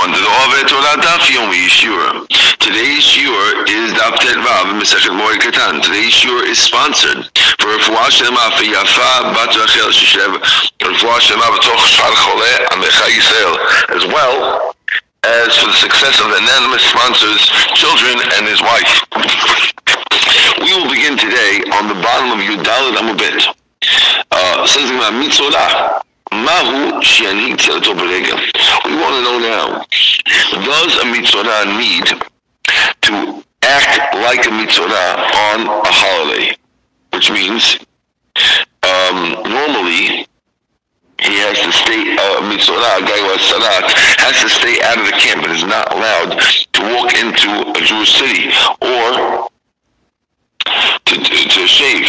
on the Ove Torah Daf Yomi Yeshua. Today's Shiur is Daf Vav Mesechet Moed Katan. Today's Shiur is sponsored for Refuah Shlema for Yafa Bat Rachel Shishev Refuah Shlema B'toch Shar Choleh Amecha Yisrael as well as for the success of the anonymous sponsors, children, and his wife. We will begin today on the bottom of Yudalad Amubit. Uh, says about Mitzorah. Mahu Shianik Tzelto Beregel. We want to know now, does a Mitzorah need to act like a Mitzorah on a holiday? Which means, um, normally, he has to stay, uh, Mitzorah, a guy who has Sarat, has to stay out of the camp and is not allowed to walk into a Jewish city or to, to, to shave.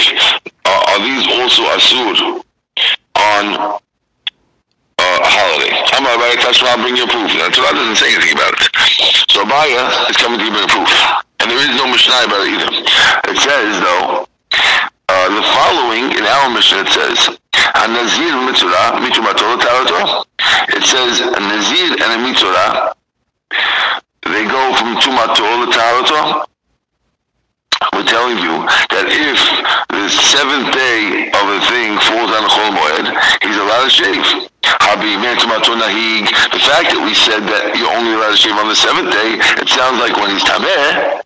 Uh, are these also Asur on a holiday. I'm not right, that's why I'll bring you proof. Now, Torah doesn't say anything about it. So Abaya is coming to me proof. And there is no Mishnah about it either. It says, though, uh, the following in our Mishnah, it says, a Nazir mitzvah, mitzvah It says, a Nazir and a mitzvah, they go from Tumator to Tarator. We're telling you that if the seventh day of a thing falls on a Chol Moed, he's allowed to shave. The fact that we said that you're only allowed to shave on the seventh day, it sounds like when he's tameh,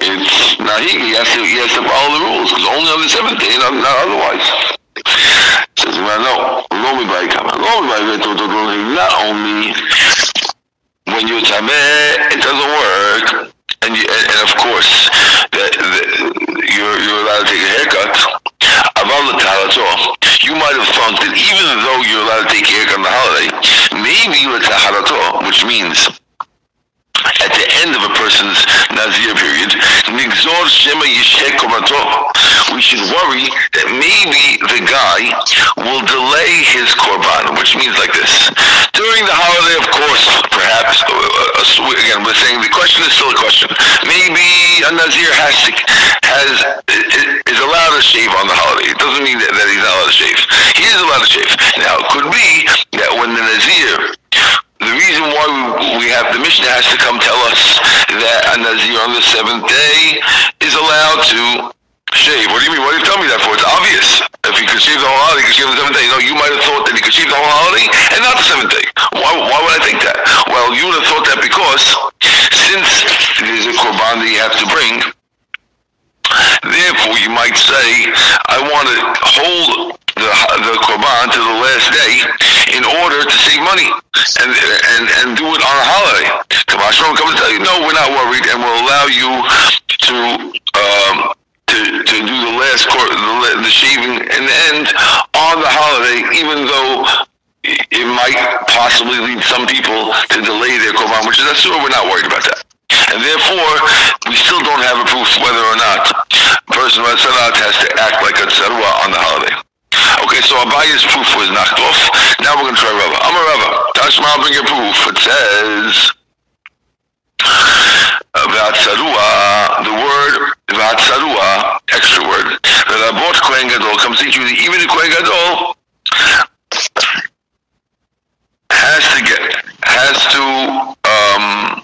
it's nahig. He has to he has to follow the rules because only on the seventh day, not, not otherwise. Says no, not only when you're tameh, it doesn't work, and you, and, of course, the, the, you're you're allowed to take a haircut. You might have thought that even though you're allowed to take a haircut on the holiday, maybe it's a harato, which means at the end of a person's Nazir period, we should worry that maybe the guy will delay his korban, which means like this. During the holiday, of course, perhaps, uh, uh, again, we're saying the question is still a question. Maybe a Nazir has to, has, is allowed to shave on the holiday. It doesn't mean that, that he's not allowed to shave. He is allowed to shave. Now, it could be that when the Nazir the reason why we, we have the Mishnah has to come tell us that a Nazir on the seventh day is allowed to shave. What do you mean? Why do you tell me that for? It's obvious. If he could shave the whole holiday, he could shave the seventh day. No, you might have thought that he could shave the whole holiday and not the seventh day. Why, why would I think that? Well, you would have thought that because since there's a korban that you have to bring, therefore you might say, I want to hold the, the korban to the last day in order to save money and and, and do it on a holiday. Kamashron come and tell you, no, we're not worried, and we'll allow you to um, to to do the last court, the, the shaving and the end on the holiday, even though it might possibly lead some people to delay their korban, which is that's sure we're not worried about that. And therefore, we still don't have a proof whether or not a person who has has to act like a tzarua on the holiday. Okay, so Abaya's proof was knocked off. Now we're going to try Rava. I'm a Rava. I'll bring your proof. It says, Vatsarua, the word Vatsarua, extra word, that bought Kohen Gadol comes to you, even the Kohen Gadol has to get, has to, um,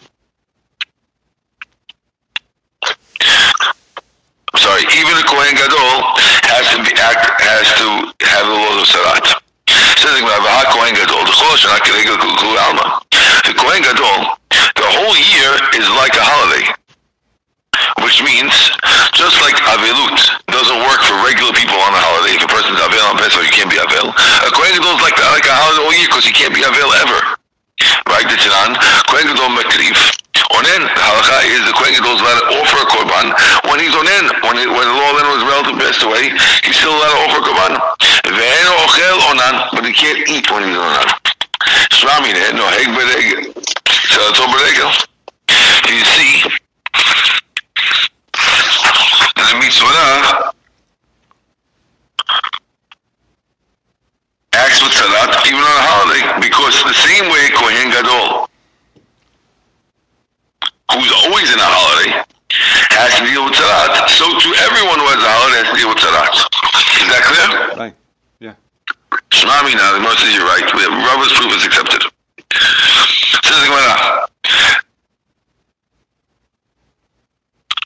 I'm sorry, even the Kohen Gadol has to be act, has to have the laws of Sarat. The Kohen Gadol, the whole year is like a holiday. Which means, just like Avelut doesn't work for regular people on a holiday, if a person's Avel on Pesach, you can't be Avel. A Kohen Gadol is like, like a holiday all year because he can't be Avel ever. Right? The Tanan, Kohen Gadol Mekriv, Onen, halacha is the Kohen Gadol is to offer a korban when he's onen. When, it, when the law then was relative passed away, he's still allowed to offer a korban. Ve'en ochel onan, but he can't eat when he's onan. Shmami ne, no heg beregel. Shalato beregel. You see, the mitzvah acts with salat even on a holiday because the same way Kohen Gadol who's always in a holiday, has to deal with Tzaraat. So to everyone who has a holiday has to deal with Tzaraat. Is that clear? Right. Yeah. Shmami now, the most says you're right. Rava's proof is accepted. Says the Gemara,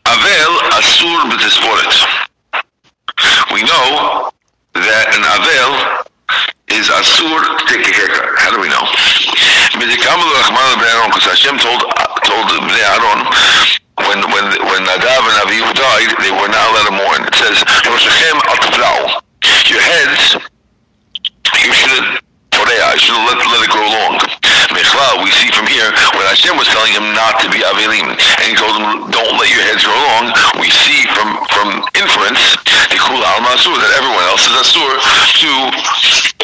Avel Asur B'Tisporet. We know that an Avel is Asur to take a haircut. How do we know? Because Hashem told told Bnei Aaron when when when Nadav and Avihu died, they were not allowed to mourn. It says, Your heads, you shouldn't I shouldn't let, let it grow long. We see from here when Hashem was telling him not to be Avelim, and he told him, don't let your heads grow long. We see from from inference, Al Masur, that everyone else is Asur to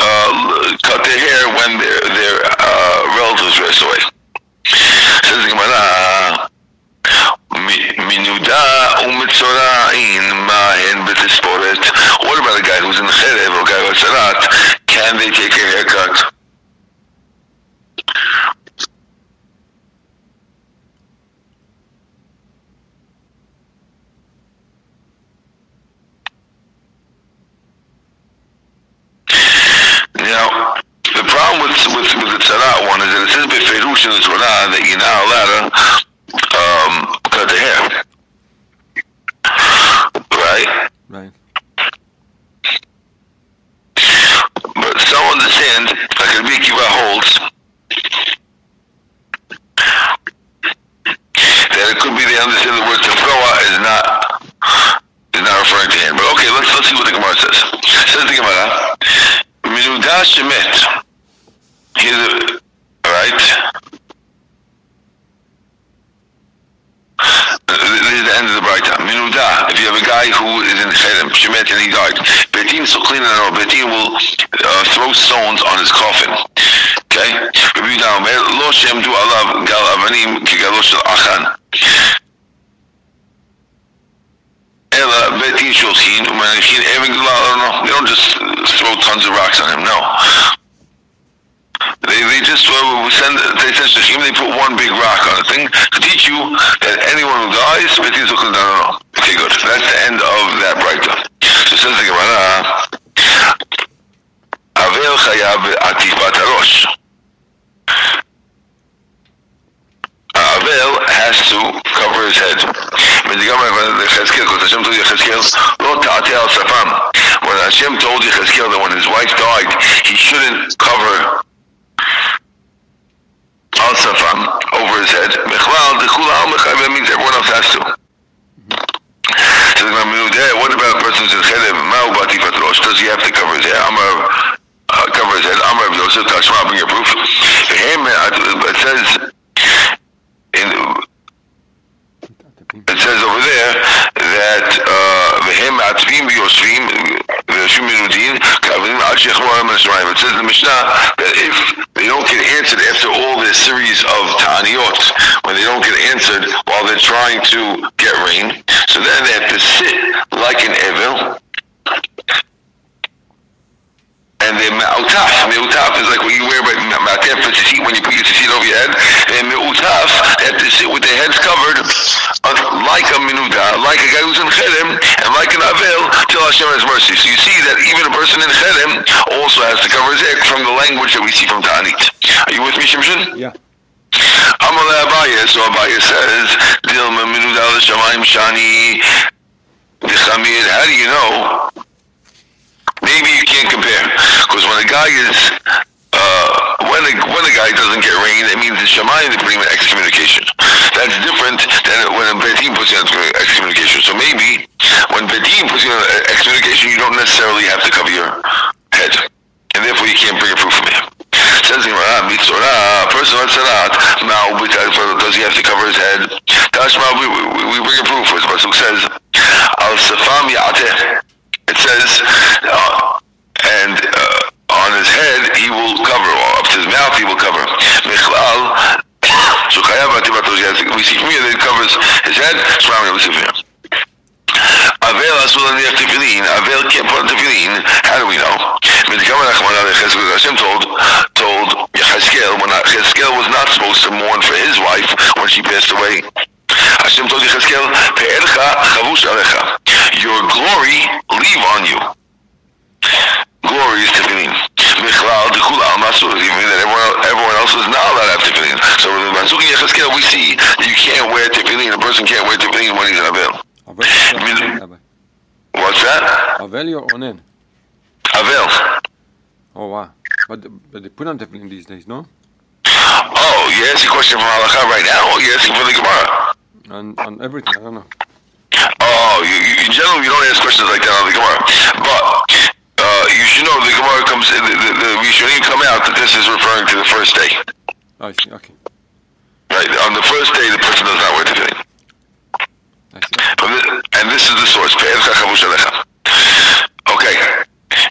uh, cut their hair when their their uh, relatives pass away. Says the Gemara. מנודה ומצורעין מהן בתספורת. What about a guy who's in חרב or a guy who's sarat? Can they take a haircut? Now, the problem with with, with the tzara one is that it in the Torah that you're not allowed to um, cut the hair, right? Right. But some understand, like Rabbi Akiva holds, that it could be they understand the word tefroa is not is not referring to him. But okay, let's let's see what the Gemara says. Says the Gemara, Minudah Shemet. Here's a, all right. This is the end of the bright time. Minudah, if you have a guy who is in Cherem, Shemet, and he died, Betin Suklina, no, Betin will uh, throw stones on his coffin. Okay? Rabbi Yehuda Omer, Lo Shem Du Alav Gal Avanim Kigalo Shel Achan. Ela Betin Shulchin, Umanishin, Even Gula, no, they don't just throw tons of rocks on him, no. They, they just uh, send they send shachim. They put one big rock on the thing to teach you that anyone who dies, no, no. Okay, good. That's the end of that brayta. So says the Gemara, Avel chayav. Avel has to cover his head. When Hashem told Yechezkel, that when his wife died, he shouldn't cover al safam over his head. Means everyone else has to. What about a person who's in chedev? Does he have to cover his hair? Amar uh, cover his head. Amar Yosef Tashma, bring your proof. It says in, it says over there that uh, v'hem atvim v'yosvim minudin. It says in the Mishnah that if they don't get answered after all their series of taniot, when they don't get answered while they're trying to get rain, so then they have to sit like an evil, me'utaf. Me'utaf is like what you wear ma'atef for seat when you put your seat over your head. And me'utaf, they have to sit with their heads covered uh, like a minuta, like a guy who's in cherem, and like an avel, till Hashem has mercy. So you see that even a person in cherem also has to cover his head from the language that we see from Ta'anit. Are you with me, Shimshon? Yeah. Amalei Abaye, so Abaye says, Dilma minuta l'shamayim shani How do you know maybe you can't compare because when a guy is uh, when a when a guy doesn't get rain, it means the shamayim they put him in excommunication. That's different than when a bedim puts you in excommunication. So maybe when bedim puts you in excommunication, you don't necessarily have to cover your head, and therefore you can't bring a proof from here. Says the Gemara, mitzorah, person on does he have to cover his head? Tashma, we, we, we bring a proof. As Pasuk says, al safam ya'ateh. It says, uh, and uh, on his head he will cover, or up to his mouth he will cover. Michlal, we see from here that it covers his head. Avel asur laniach tefillin. Avel can't put on tefillin. How do we know? Hashem told told Yechezkel when Yechezkel was not supposed to mourn for his wife when she passed away. Hashem told Yechezkel, Pe'ercha chavush alecha your glory leave on you. Glory is tefillin. Mechlal dekul almasu is even that everyone, everyone else is not allowed to have tefillin. So with the Mansuki Yecheskel we see that you can't wear tefillin, a person can't wear tefillin when he's in Avel. What's that? Avel or Onen? Avel. Oh wow. But, but they put on tefillin these days, no? Oh, yes. a question from Halakha right now, or you asking for the Gemara? On, on everything, I don't know. Oh, you, you, in general, you don't ask questions like that on the Gemara. But uh, you should know the Gemara comes, the, the, the Rishonim come out that this is referring to the first day. I see, okay. Right? On the first day, the person does not wear tefillin. I see. From this, and this is the source. Pe'edcha chavush alecha. Okay.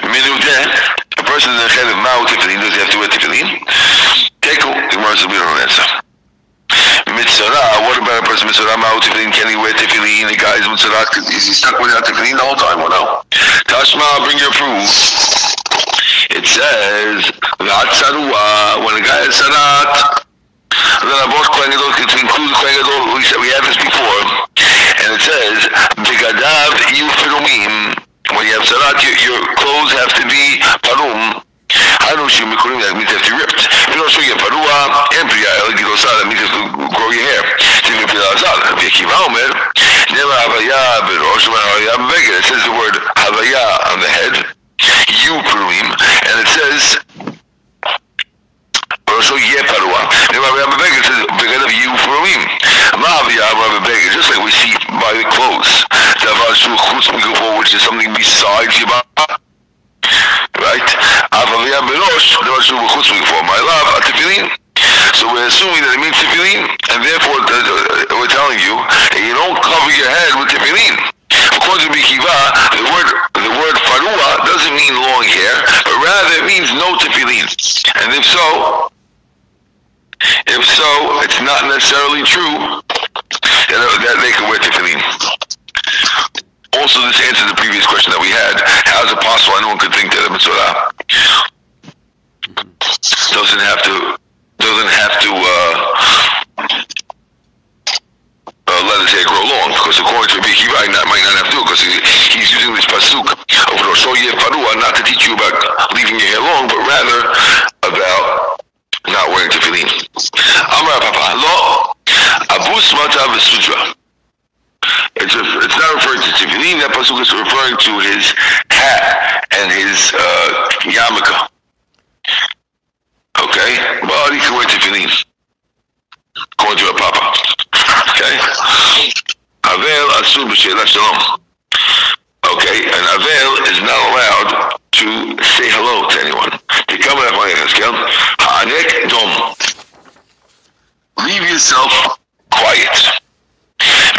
Minudeh, a person in the head of Mao tefillin, does he have to wear tefillin? Tekel, the Gemara says we don't answer. Mitzvah, what about a person mitzvah Mao tefillin? Can he wear tefillin? The guy is mitzvah, is he stuck without tefillin the whole time? Well, no. Tashma, bring your proof. It says, V'atzarua, when a guy is sarat, then I bought Kohen Gadol to include Kohen Gadol. We we had this before, and it says Bigadav Yufirumim. When you have sarat, your, your clothes have to be parum. Hanushim Mikurim, that means they have to be ripped. If you don't show your parua, and priya, Gidosah, that means you have to grow your hair. Tiv Pilazal, V'yakiva Omer, Nema Havaya Berosh, Havaya Beged. It says the word Havaya on the head, Yupurim, and it says ראשו יהיה פרוע, רבי אבא בגד says, בגדיו יהיו פרועים. מה אבי אבא בגד? Just like we see by the clothes. דבר שהוא חוץ מגופו, which is something besides your body. right? Avalia Mirosh, the Mashu Bechutz before my love, Tefillin. So we're assuming that it means Tefillin, and therefore uh, uh, we're telling you that you don't cover your head with Tefillin. According to Bikiva, the word the word farua doesn't mean long hair, but rather it means no tefillin. And if so, if so, it's not necessarily true that, uh, that they can wear tefillin. Also, this answers the previous question that we had. How is it possible anyone could think that a mitzvah doesn't have to doesn't have to uh, uh, let his hair grow long? Because according to Akiva, he not, might not have to because he, he's using this pasuk of Rosh Parua not to teach you about leaving your hair long, but rather about not wearing tefillin. Amar Papa, lo abus mata v'sudra. It's, a, it's not tefillin. That pasuk is referring to his hat and his uh, yarmulke. Okay, but he can wear tefillin. According to a papa. Okay. Avel asur b'sheila shalom. Okay, and Avel is not allowed to say hello to anyone. To come up on ha'anek dom. Leave yourself quiet.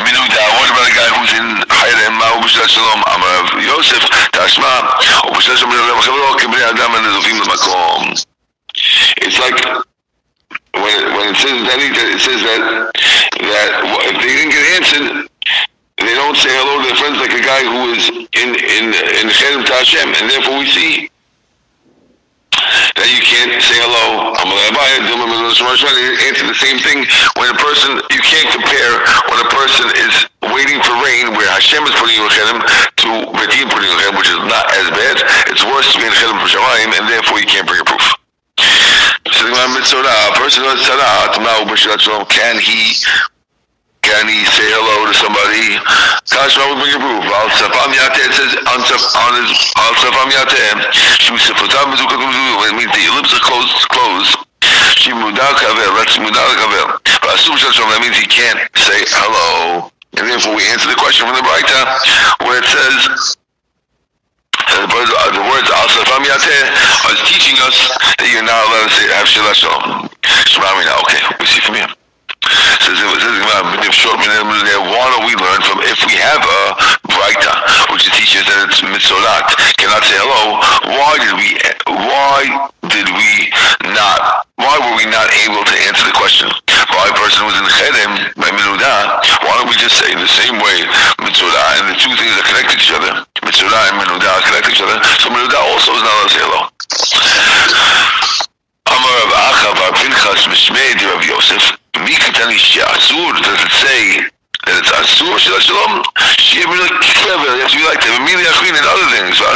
Minuta, what about a guy who's in higher Emma Shalom, Amar Yosef, Tashma, Ubushat Shalom, Chavro, Kibri Adam, and Nezufim Makom. It's like, when it, when it says that, it says that, that if they didn't get answered, they don't say hello to their friends like a guy who is in, in, in Cherem Tashem, and therefore we see that you can't say hello. I'm going to answer the same thing person you can't compare when a person is waiting for rain where Hashem is putting you in to Redim putting you in which is not as bad. It's worse to be in Cherem for Shamayim, and therefore you can't bring a proof. A person who has can he can he say hello to somebody? Tashma would bring a proof. Al safam yate, it says on his al safam yate, it means the lips are closed, closed. She mudal kavel, that's. But asum shal that means he can't say hello. And therefore we answer the question from the Braita, where it says, the words, uh, the words Al Yateh are teaching us that you're not allowed to say have Shalom. Shema Mina. Okay, we see from here. Says we learn from if we have a Braita which teaches that it's mitzolat cannot say hello, why did we why did we not why were we not able to answer the question? Why a person was in Cherem by Menuda, why don't we just say the same way Mitzvah and the two things are connected to each other?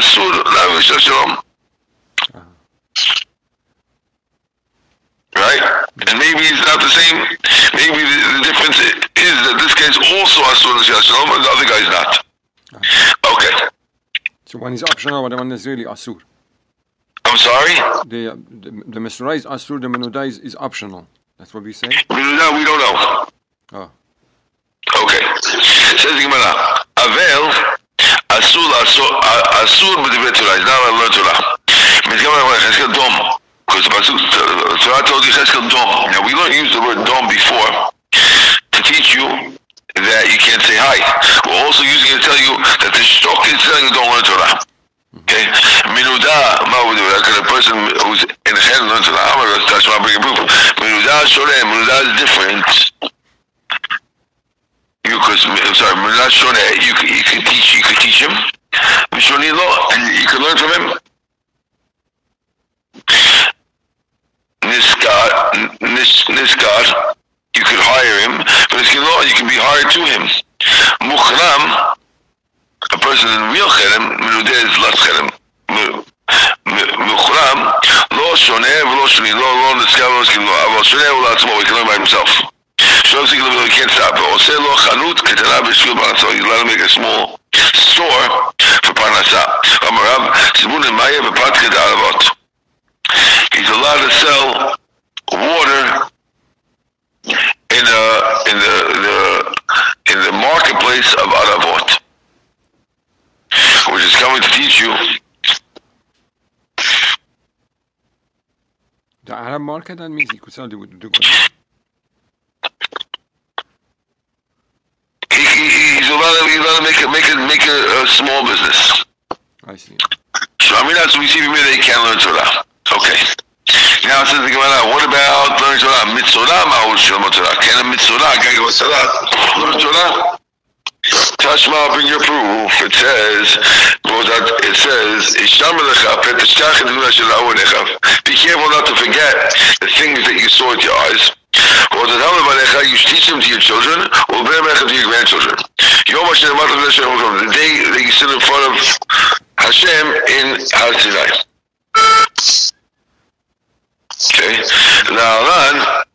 Rasulullah. Right? And maybe it's not the same. Maybe the difference is that this guy is also Asur and the other guy is not. Ah. Okay. So one is optional and one is really Asur. I'm sorry? The, the, the mesmerized Asur, the Menuda is, optional. That's what we say? Menuda, we don't know. Oh. Okay. Says Gemara, Avel Asur b'divrei Torah. He's not allowed to learn Torah. Mizgamar wa Cheskel Dom. Because the Torah told you Cheskel Now, we don't use the word Dom before to teach you that you can't say hi. We're also using it to tell you that the Shtok is telling you don't learn Torah. Okay? Minuda, ma would do that? Because a person who's in the head learns Torah, I'm going to touch my bring a proof. Minuda, Shoreh, Minuda is different you could, I'm sorry, I'm not sure that you could, you could teach, you could teach him, Mishoni law, and you could learn from him Niskar, nis, Niskar, you could hire him, but Niskin law, you can be hired to him. Mukhram, a person in real cherem, Menudeh is less cherem. Mukhram, lo shoneh, v'lo shoni, lo, lo, Niskar, lo, Niskin law, אבל שונה הוא לעצמו, he can learn by himself. שלא יפסיק לבוא, he can't stop. עושה לו חנות קטנה בשביל פרנסה, he's allowed to make a small store for פרנסה. אמר רב, סימון למאיה בפתחי דערבות. He's allowed to sell water in the in the, the in the marketplace of Aravot, which is coming to teach you the Arab market that means he could sell the the he, he, he's allowed to, he's allowed to make a make a make a, a small business. I see. So I mean that's we see here they can't learn Torah. Okay. Now says the Gemara, what about learning Torah? Mitzorah ma'ul shalom Torah. Can a guy go Torah? Learn Torah? Tashma, bring your proof. It says, it says, "Isham lecha petishkach et duna shel awonecha." Be careful not to forget the things that you saw with your eyes. You teach them to your children, or bear them to your grandchildren. The day that you sit in front of Hashem in Har Sinai. Okay? Now, Alan,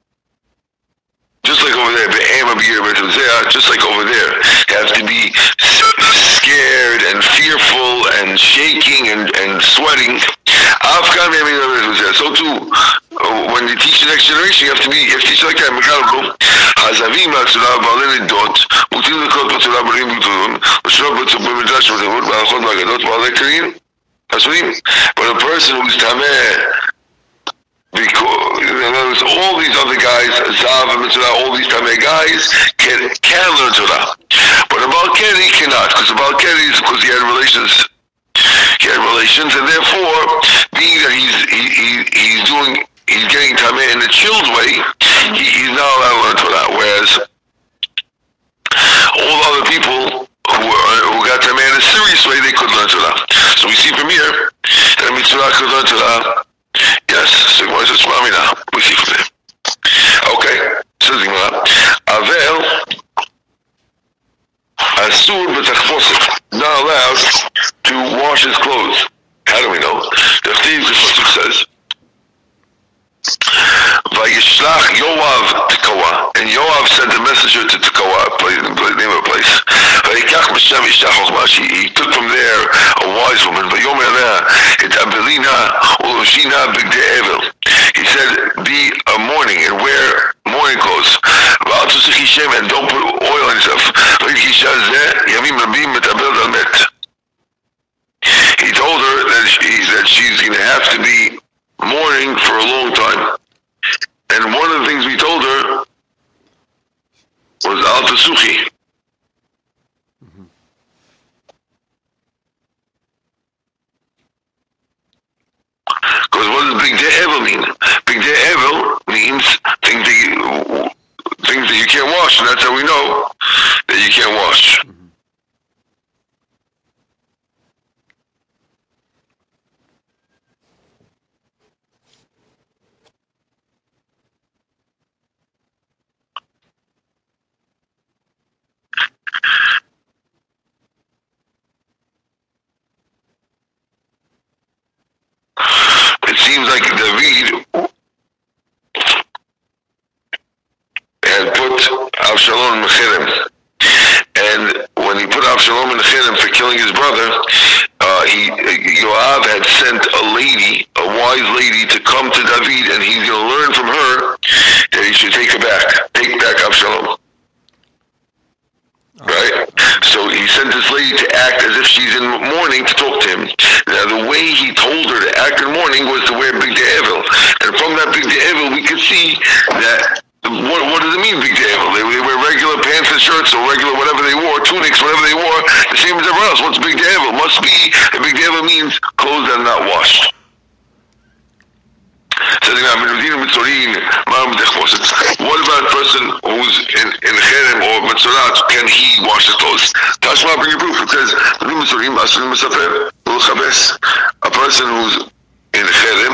just like over there, Be'em Abir Be'ezeh, just like over there, you have to be s- scared and fearful and shaking and, and sweating. Afghan Be'em Abir Be'ezeh. So too, uh, when you teach the next generation, you have to be, you have to teach like that, Mekhalko. הזווים מהצורה בעלי נדות, מוטים לקרוא בצורה בריאים וגדולים, ושלא במדרש ותלמוד, בהלכות והגדות, בעלי קרים, אסורים. But a person who's tameh, because words, all these other guys, Zav and Mitzvah, all these Tameh guys can can learn Torah, but a Balkari cannot, because the Balkari is because he had relations. He had relations, and therefore, being that he's he, he, he's doing he's getting Tameh in a chilled way, he, he's not allowed to learn Torah. Whereas all the other people who are, who got Tameh in a serious way, they could learn Torah. So we see from here that Mitzvah could learn Torah. Yes, so what is it? Shmamina. We see from there. Okay, says the Gemara. Avel Asur b'tachfoset, not allowed to wash his clothes. How do we know? The Chtiv, Pasuk says, Vayishlach Yoav Tekoa, and Yoav sent a messenger to Tekoa, he took from there a wise woman, Vayomer Lea, et Abelina, Ulushina Bigde Evil. He said, be a mourning and wear mourning clothes. And don't put oil on yourself. He told her that, she, that she's going to have to be mourning for a long time. And one of the things we told her was Al Because what does Big Day Evil mean? Big Day Evil means things that you, things that you can't wash, and that's how we know that you can't wash. It seems like David So צולעת, can he wash the clothes? Tashma bring a proof. It says, A person who's in Cherem,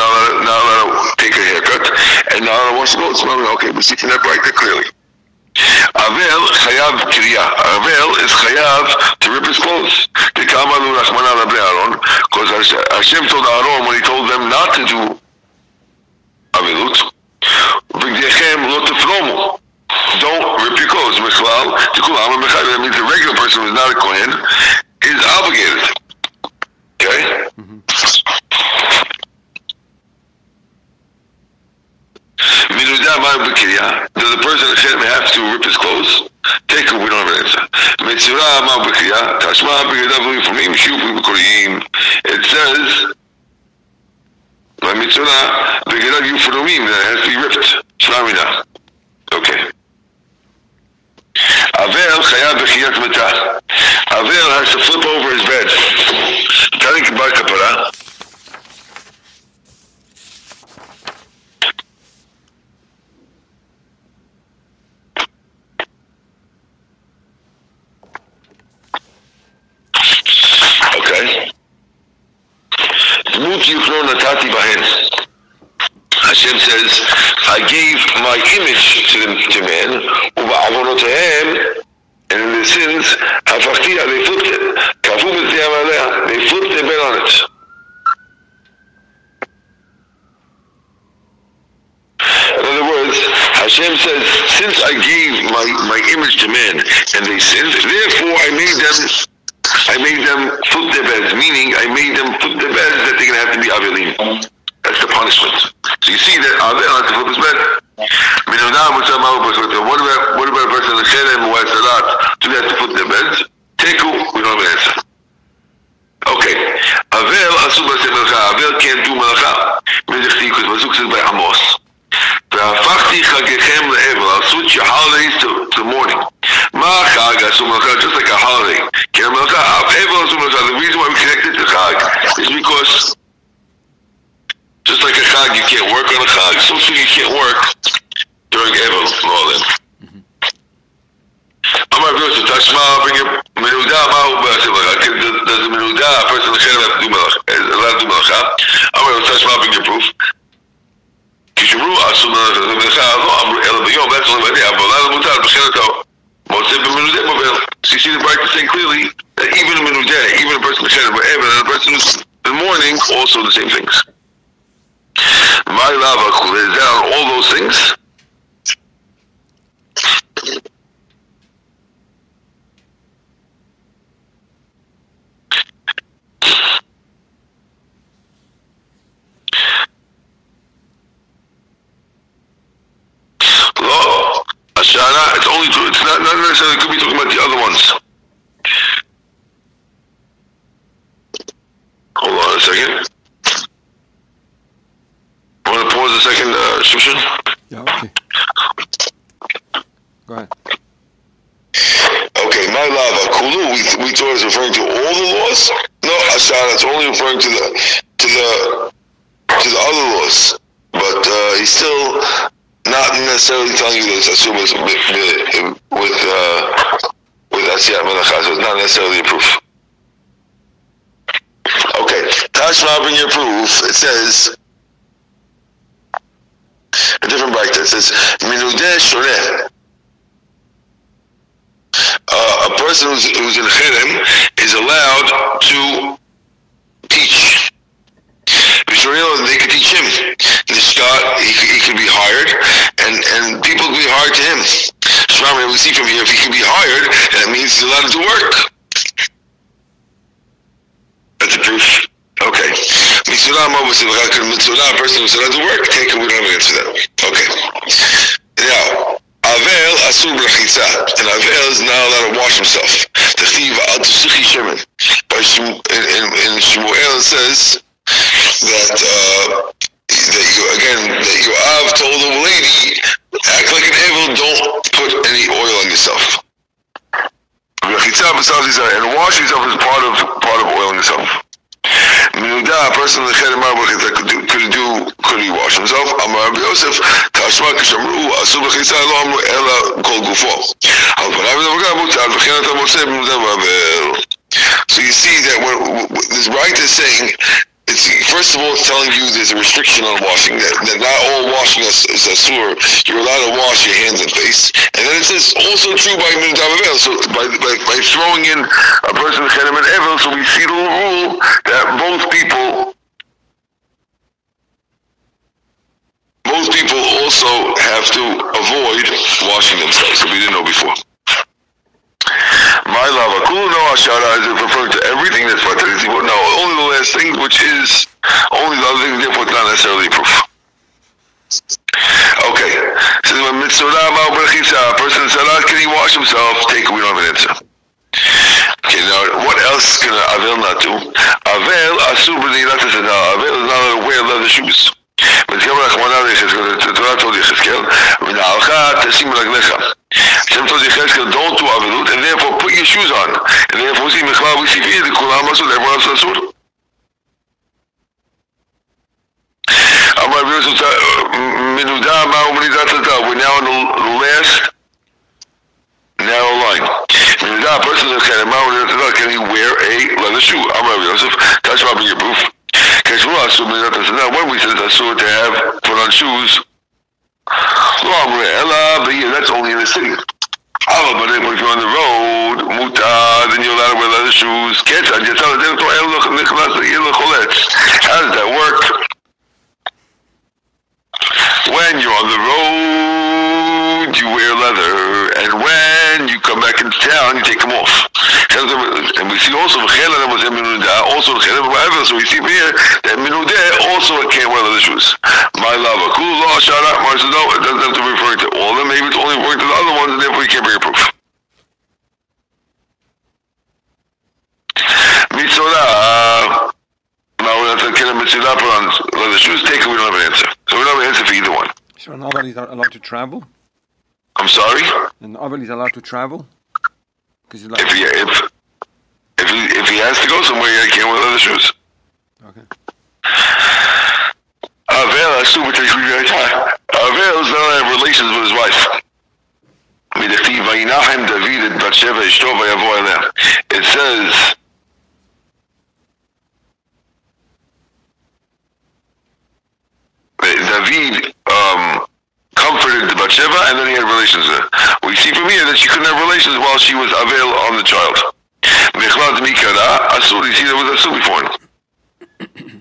now allowed to take a haircut, and now allowed to wash the clothes. Okay, we see from that there clearly. אבל chayav קריאה, אבל is chayav to rip his clothes. ככמה לו רחמנא לבני אהרון, because Hashem told Aaron when he told them not to do avilut. בגדיכם לא תפרומו don't rip your clothes. Michal, that means a regular person who's not a Kohen is obligated. Okay? Mm-hmm. Does the person have to rip his clothes? Take it, we don't have an answer. Ah, it says, that has to be ripped. Okay. אבל חייב בחיית מתה Shana, uh, it's only it's not, not necessarily could be talking about the other ones. Hold on a second. Want to pause a second, uh, Shushan? Yeah, okay. Go ahead. Okay, my lava, uh, kulu, we, we thought it was referring to all the laws? No, uh, Ashana, it's only referring to the telling you this assumes with with uh, with Asiyat Melachas. it's not necessarily a proof. Okay, Tashma bring your proof, it says a different bracket. It says Minudeh Shoreh. Uh, a person who's, who's in Khedim is allowed to teach Bishoril, they could teach him. The start, he, could- he could be hired, and, and people could be hired to him. Shramim, we see from here, if he can be hired, that means he's allowed to work. That's a proof. Okay. Mitzvah Mo was Mitzvah, a person who's allowed to work, take it, we don't have an answer to that. Okay. Now, Avel Asur Brachitza. And Avel is not allowed to wash himself. The Chiv Al Tusuchi Shemin. By Shem- in, in, in Shmuel it says that, uh, that you, again, that you have told the lady, act like an evil, don't put any oil on yourself. And wash yourself is part of part of oiling yourself. Could do do could he wash himself? Amar Yosef, Tashma Kashamru, Asu B'chitza Lo Amru Kol Gufo. So you see that when, this right is saying it's first of all, it's telling you there's a restriction on washing. That, that not all washing is, is asur. You're allowed to wash your hands and face. And then it says also true by minutav. So by, by by throwing in a person chenem and evel, so we see the rule that both people. Most people also have to avoid washing themselves, so we didn't know before. My lava kulu no ashara is referring to everything that's patrizi, but no, only the last thing, which is only the other thing, therefore not necessarily proof. Okay, so when mitzvah a person salat, ah, can he wash himself? Take, we don't have an answer. Okay, now what else can Avel not do? Avel asur b'neilat hasanah. Avel is not to wear leather shoes. ותגם רחמנא ליחזקאל, התורה told יחזקאל, ונעלך תשים רגליך. Hashem told Yechezkel, don't do avilut, and therefore put your shoes on. And therefore see Mechlal v'sifir, the kulam asur, everyone else is asur. Amar Rabbi Yosef, Menuda, Ma'u Menidat Tata. We're now in the last narrow line. Menuda, a person that can, Ma'u Menidat Tata, can he wear a leather shoe? Amar Rabbi Yosef, touch Rabbi your When we said asur to have, put on shoes, yeah, that's only in the city. Oh, but if you're on the road, then you're allowed to wear leather shoes. How does that work? When you're on the road, you wear leather, and when you come back into town, you take them off. And we see also v'chelan was minudah, also v'chelan whatever. So we see here that minudah also can't wear leather shoes. My love, a cool law, shout out, Marshall. No, it doesn't have to be referring to all of them. Maybe it's only referring to the other ones, and therefore you can't bring a proof. Mitzvah now we have to kill him the shoes taken, we don't have an answer. So we don't have an answer for either one. So an Avel is allowed to travel? I'm sorry? An Avel is allowed to travel? Because if, he, if, if, he, if he has to go somewhere, he can't wear leather shoes. Okay. Avel, assume it takes me very time. Avel is not have relations with his wife. It says David um, comforted Bathsheba and then he had relations with her. We see from here that she couldn't have relations while she was Avel on the child. Mechlat Mikara, you see there was Asur before. Okay.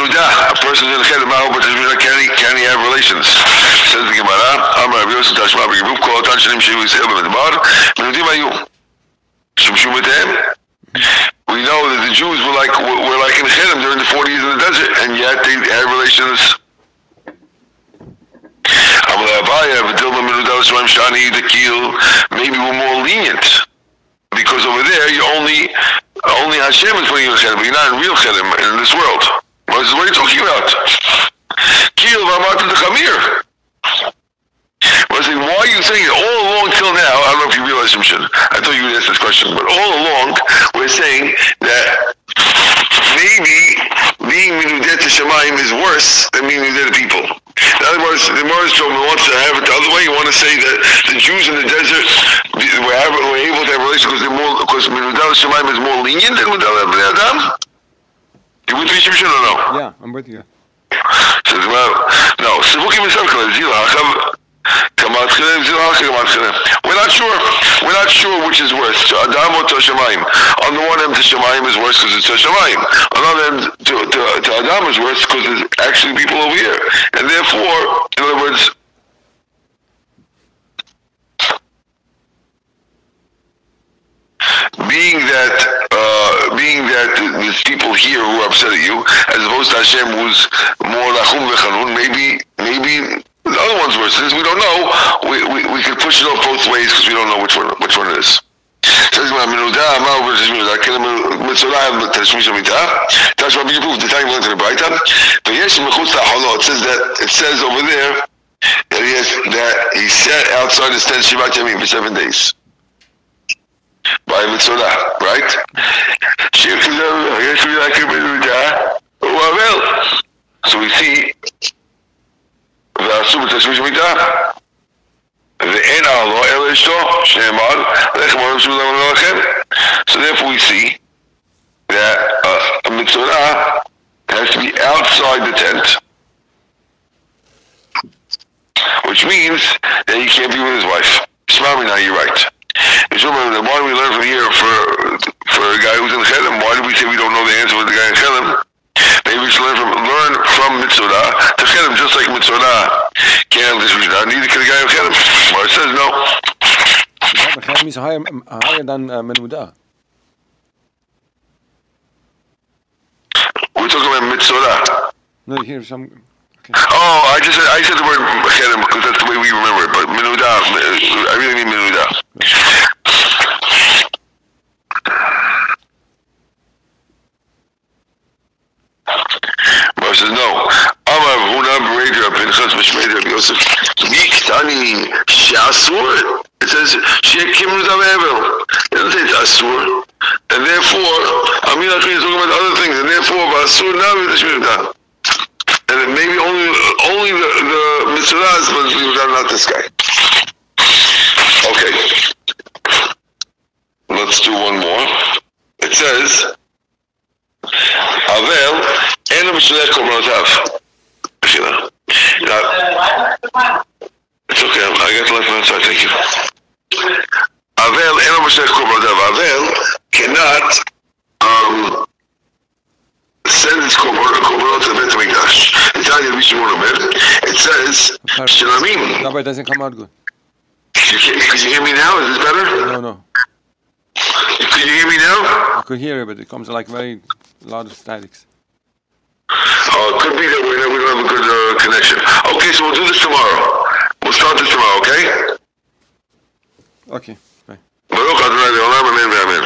Minuda, a person in the head of but can he, can he have relations? Says the Gemara, Rabbi Yosef. We know that the Jews were like, were like in Chedim during the 40 years in the desert, and yet they had relations. Maybe we're more lenient because over there you only only Hashem is putting you in chedim, but you're not in real chedim in this world. What are you talking about? Kil v'amata dechamir. Well, I say, why are you saying it all along till now? I don't know if you realize, Shimshon. I thought you would ask this question, but all along we're saying that maybe being minudet to Shemaim is worse than being minudet to people. In other words, the Morris wants to have it the other way. You want to say that the Jews in the desert were, able, to have relations because because Menudal Shemaim is more lenient than Menudal Bnei Adam. You with me, Shimshon, or no? Yeah, I'm with you. says, well, no, Sivukim is like Zila. Kamat Chilem, Zila, Kamat We're not sure. We're not sure which is worse, to Adam or to Shemayim. On the one hand, to Shemayim is worse because it's to Shemayim. On the other hand, to, to, to Adam is worse because there's actually people over here. And therefore, in other words, being that uh, being that there's people here who are upset at you, as opposed to Hashem who's more lachum v'chanun, maybe maybe the other one's worse. Since we don't know, we, we, we can push it off both ways because we don't know which one which one it is. Says my the mechutz. Says that it says over there that he has that he sat outside his tent shivat yamim for seven days. by מצורע right שיר כזה יש מילה כמנודה הוא אבל so we see ועשו בתשמיש המיטה ואין עלו אלא אשתו, שנאמר, לחם אוהב שום דבר לא לכם. So therefore we see that uh, a mitzvah has to be outside the tent, which means that he can't be with his wife. Smart me now, you're right. So remember, why do we learn from here for for a guy who's in Chelim? Why do we say we don't know the answer with the guy in Chelim? Maybe we should learn from learn from mitzvah to chelim, just like mitzvah can't this mitzvah. Neither can the guy in chelim. It says no. Chelem is higher, higher than uh, Menuda. We're talking about mitzvah. No, here some. Oh, I just said, I said the word chelim because that's the way we remember it. But menuda, I really mean menuda. But says no. Amar Huna Berager Pinchas Mishmei Rabbi Yosef. Miktani Shasur. It says Shekim Zavevel. It doesn't say Asur. And therefore, Amir Achri is talking about other things. And therefore, Asur Navi the Shmirta and maybe only only the, the mitzvah is supposed not this guy. Okay, let's do one more. It says, "Avel a shlei korbanatav." Now, it's okay. I got the left hand side. Thank you. Avel enam shlei korbanatav. Avel cannot. Um, send its korbanot to the Beit HaMikdash. And Tanya Bishimon Omer, it says, Shilamim. No, but it doesn't come out good. Can you hear me now? Is this better? No, no. Can you hear me now? I could hear it, but it comes like very loud statics. Oh, it could be that we don't have a good uh, connection. Okay, so we'll do this tomorrow. We'll start this tomorrow, okay? Okay, bye. Baruch Adonai, Olam, Amen, Amen.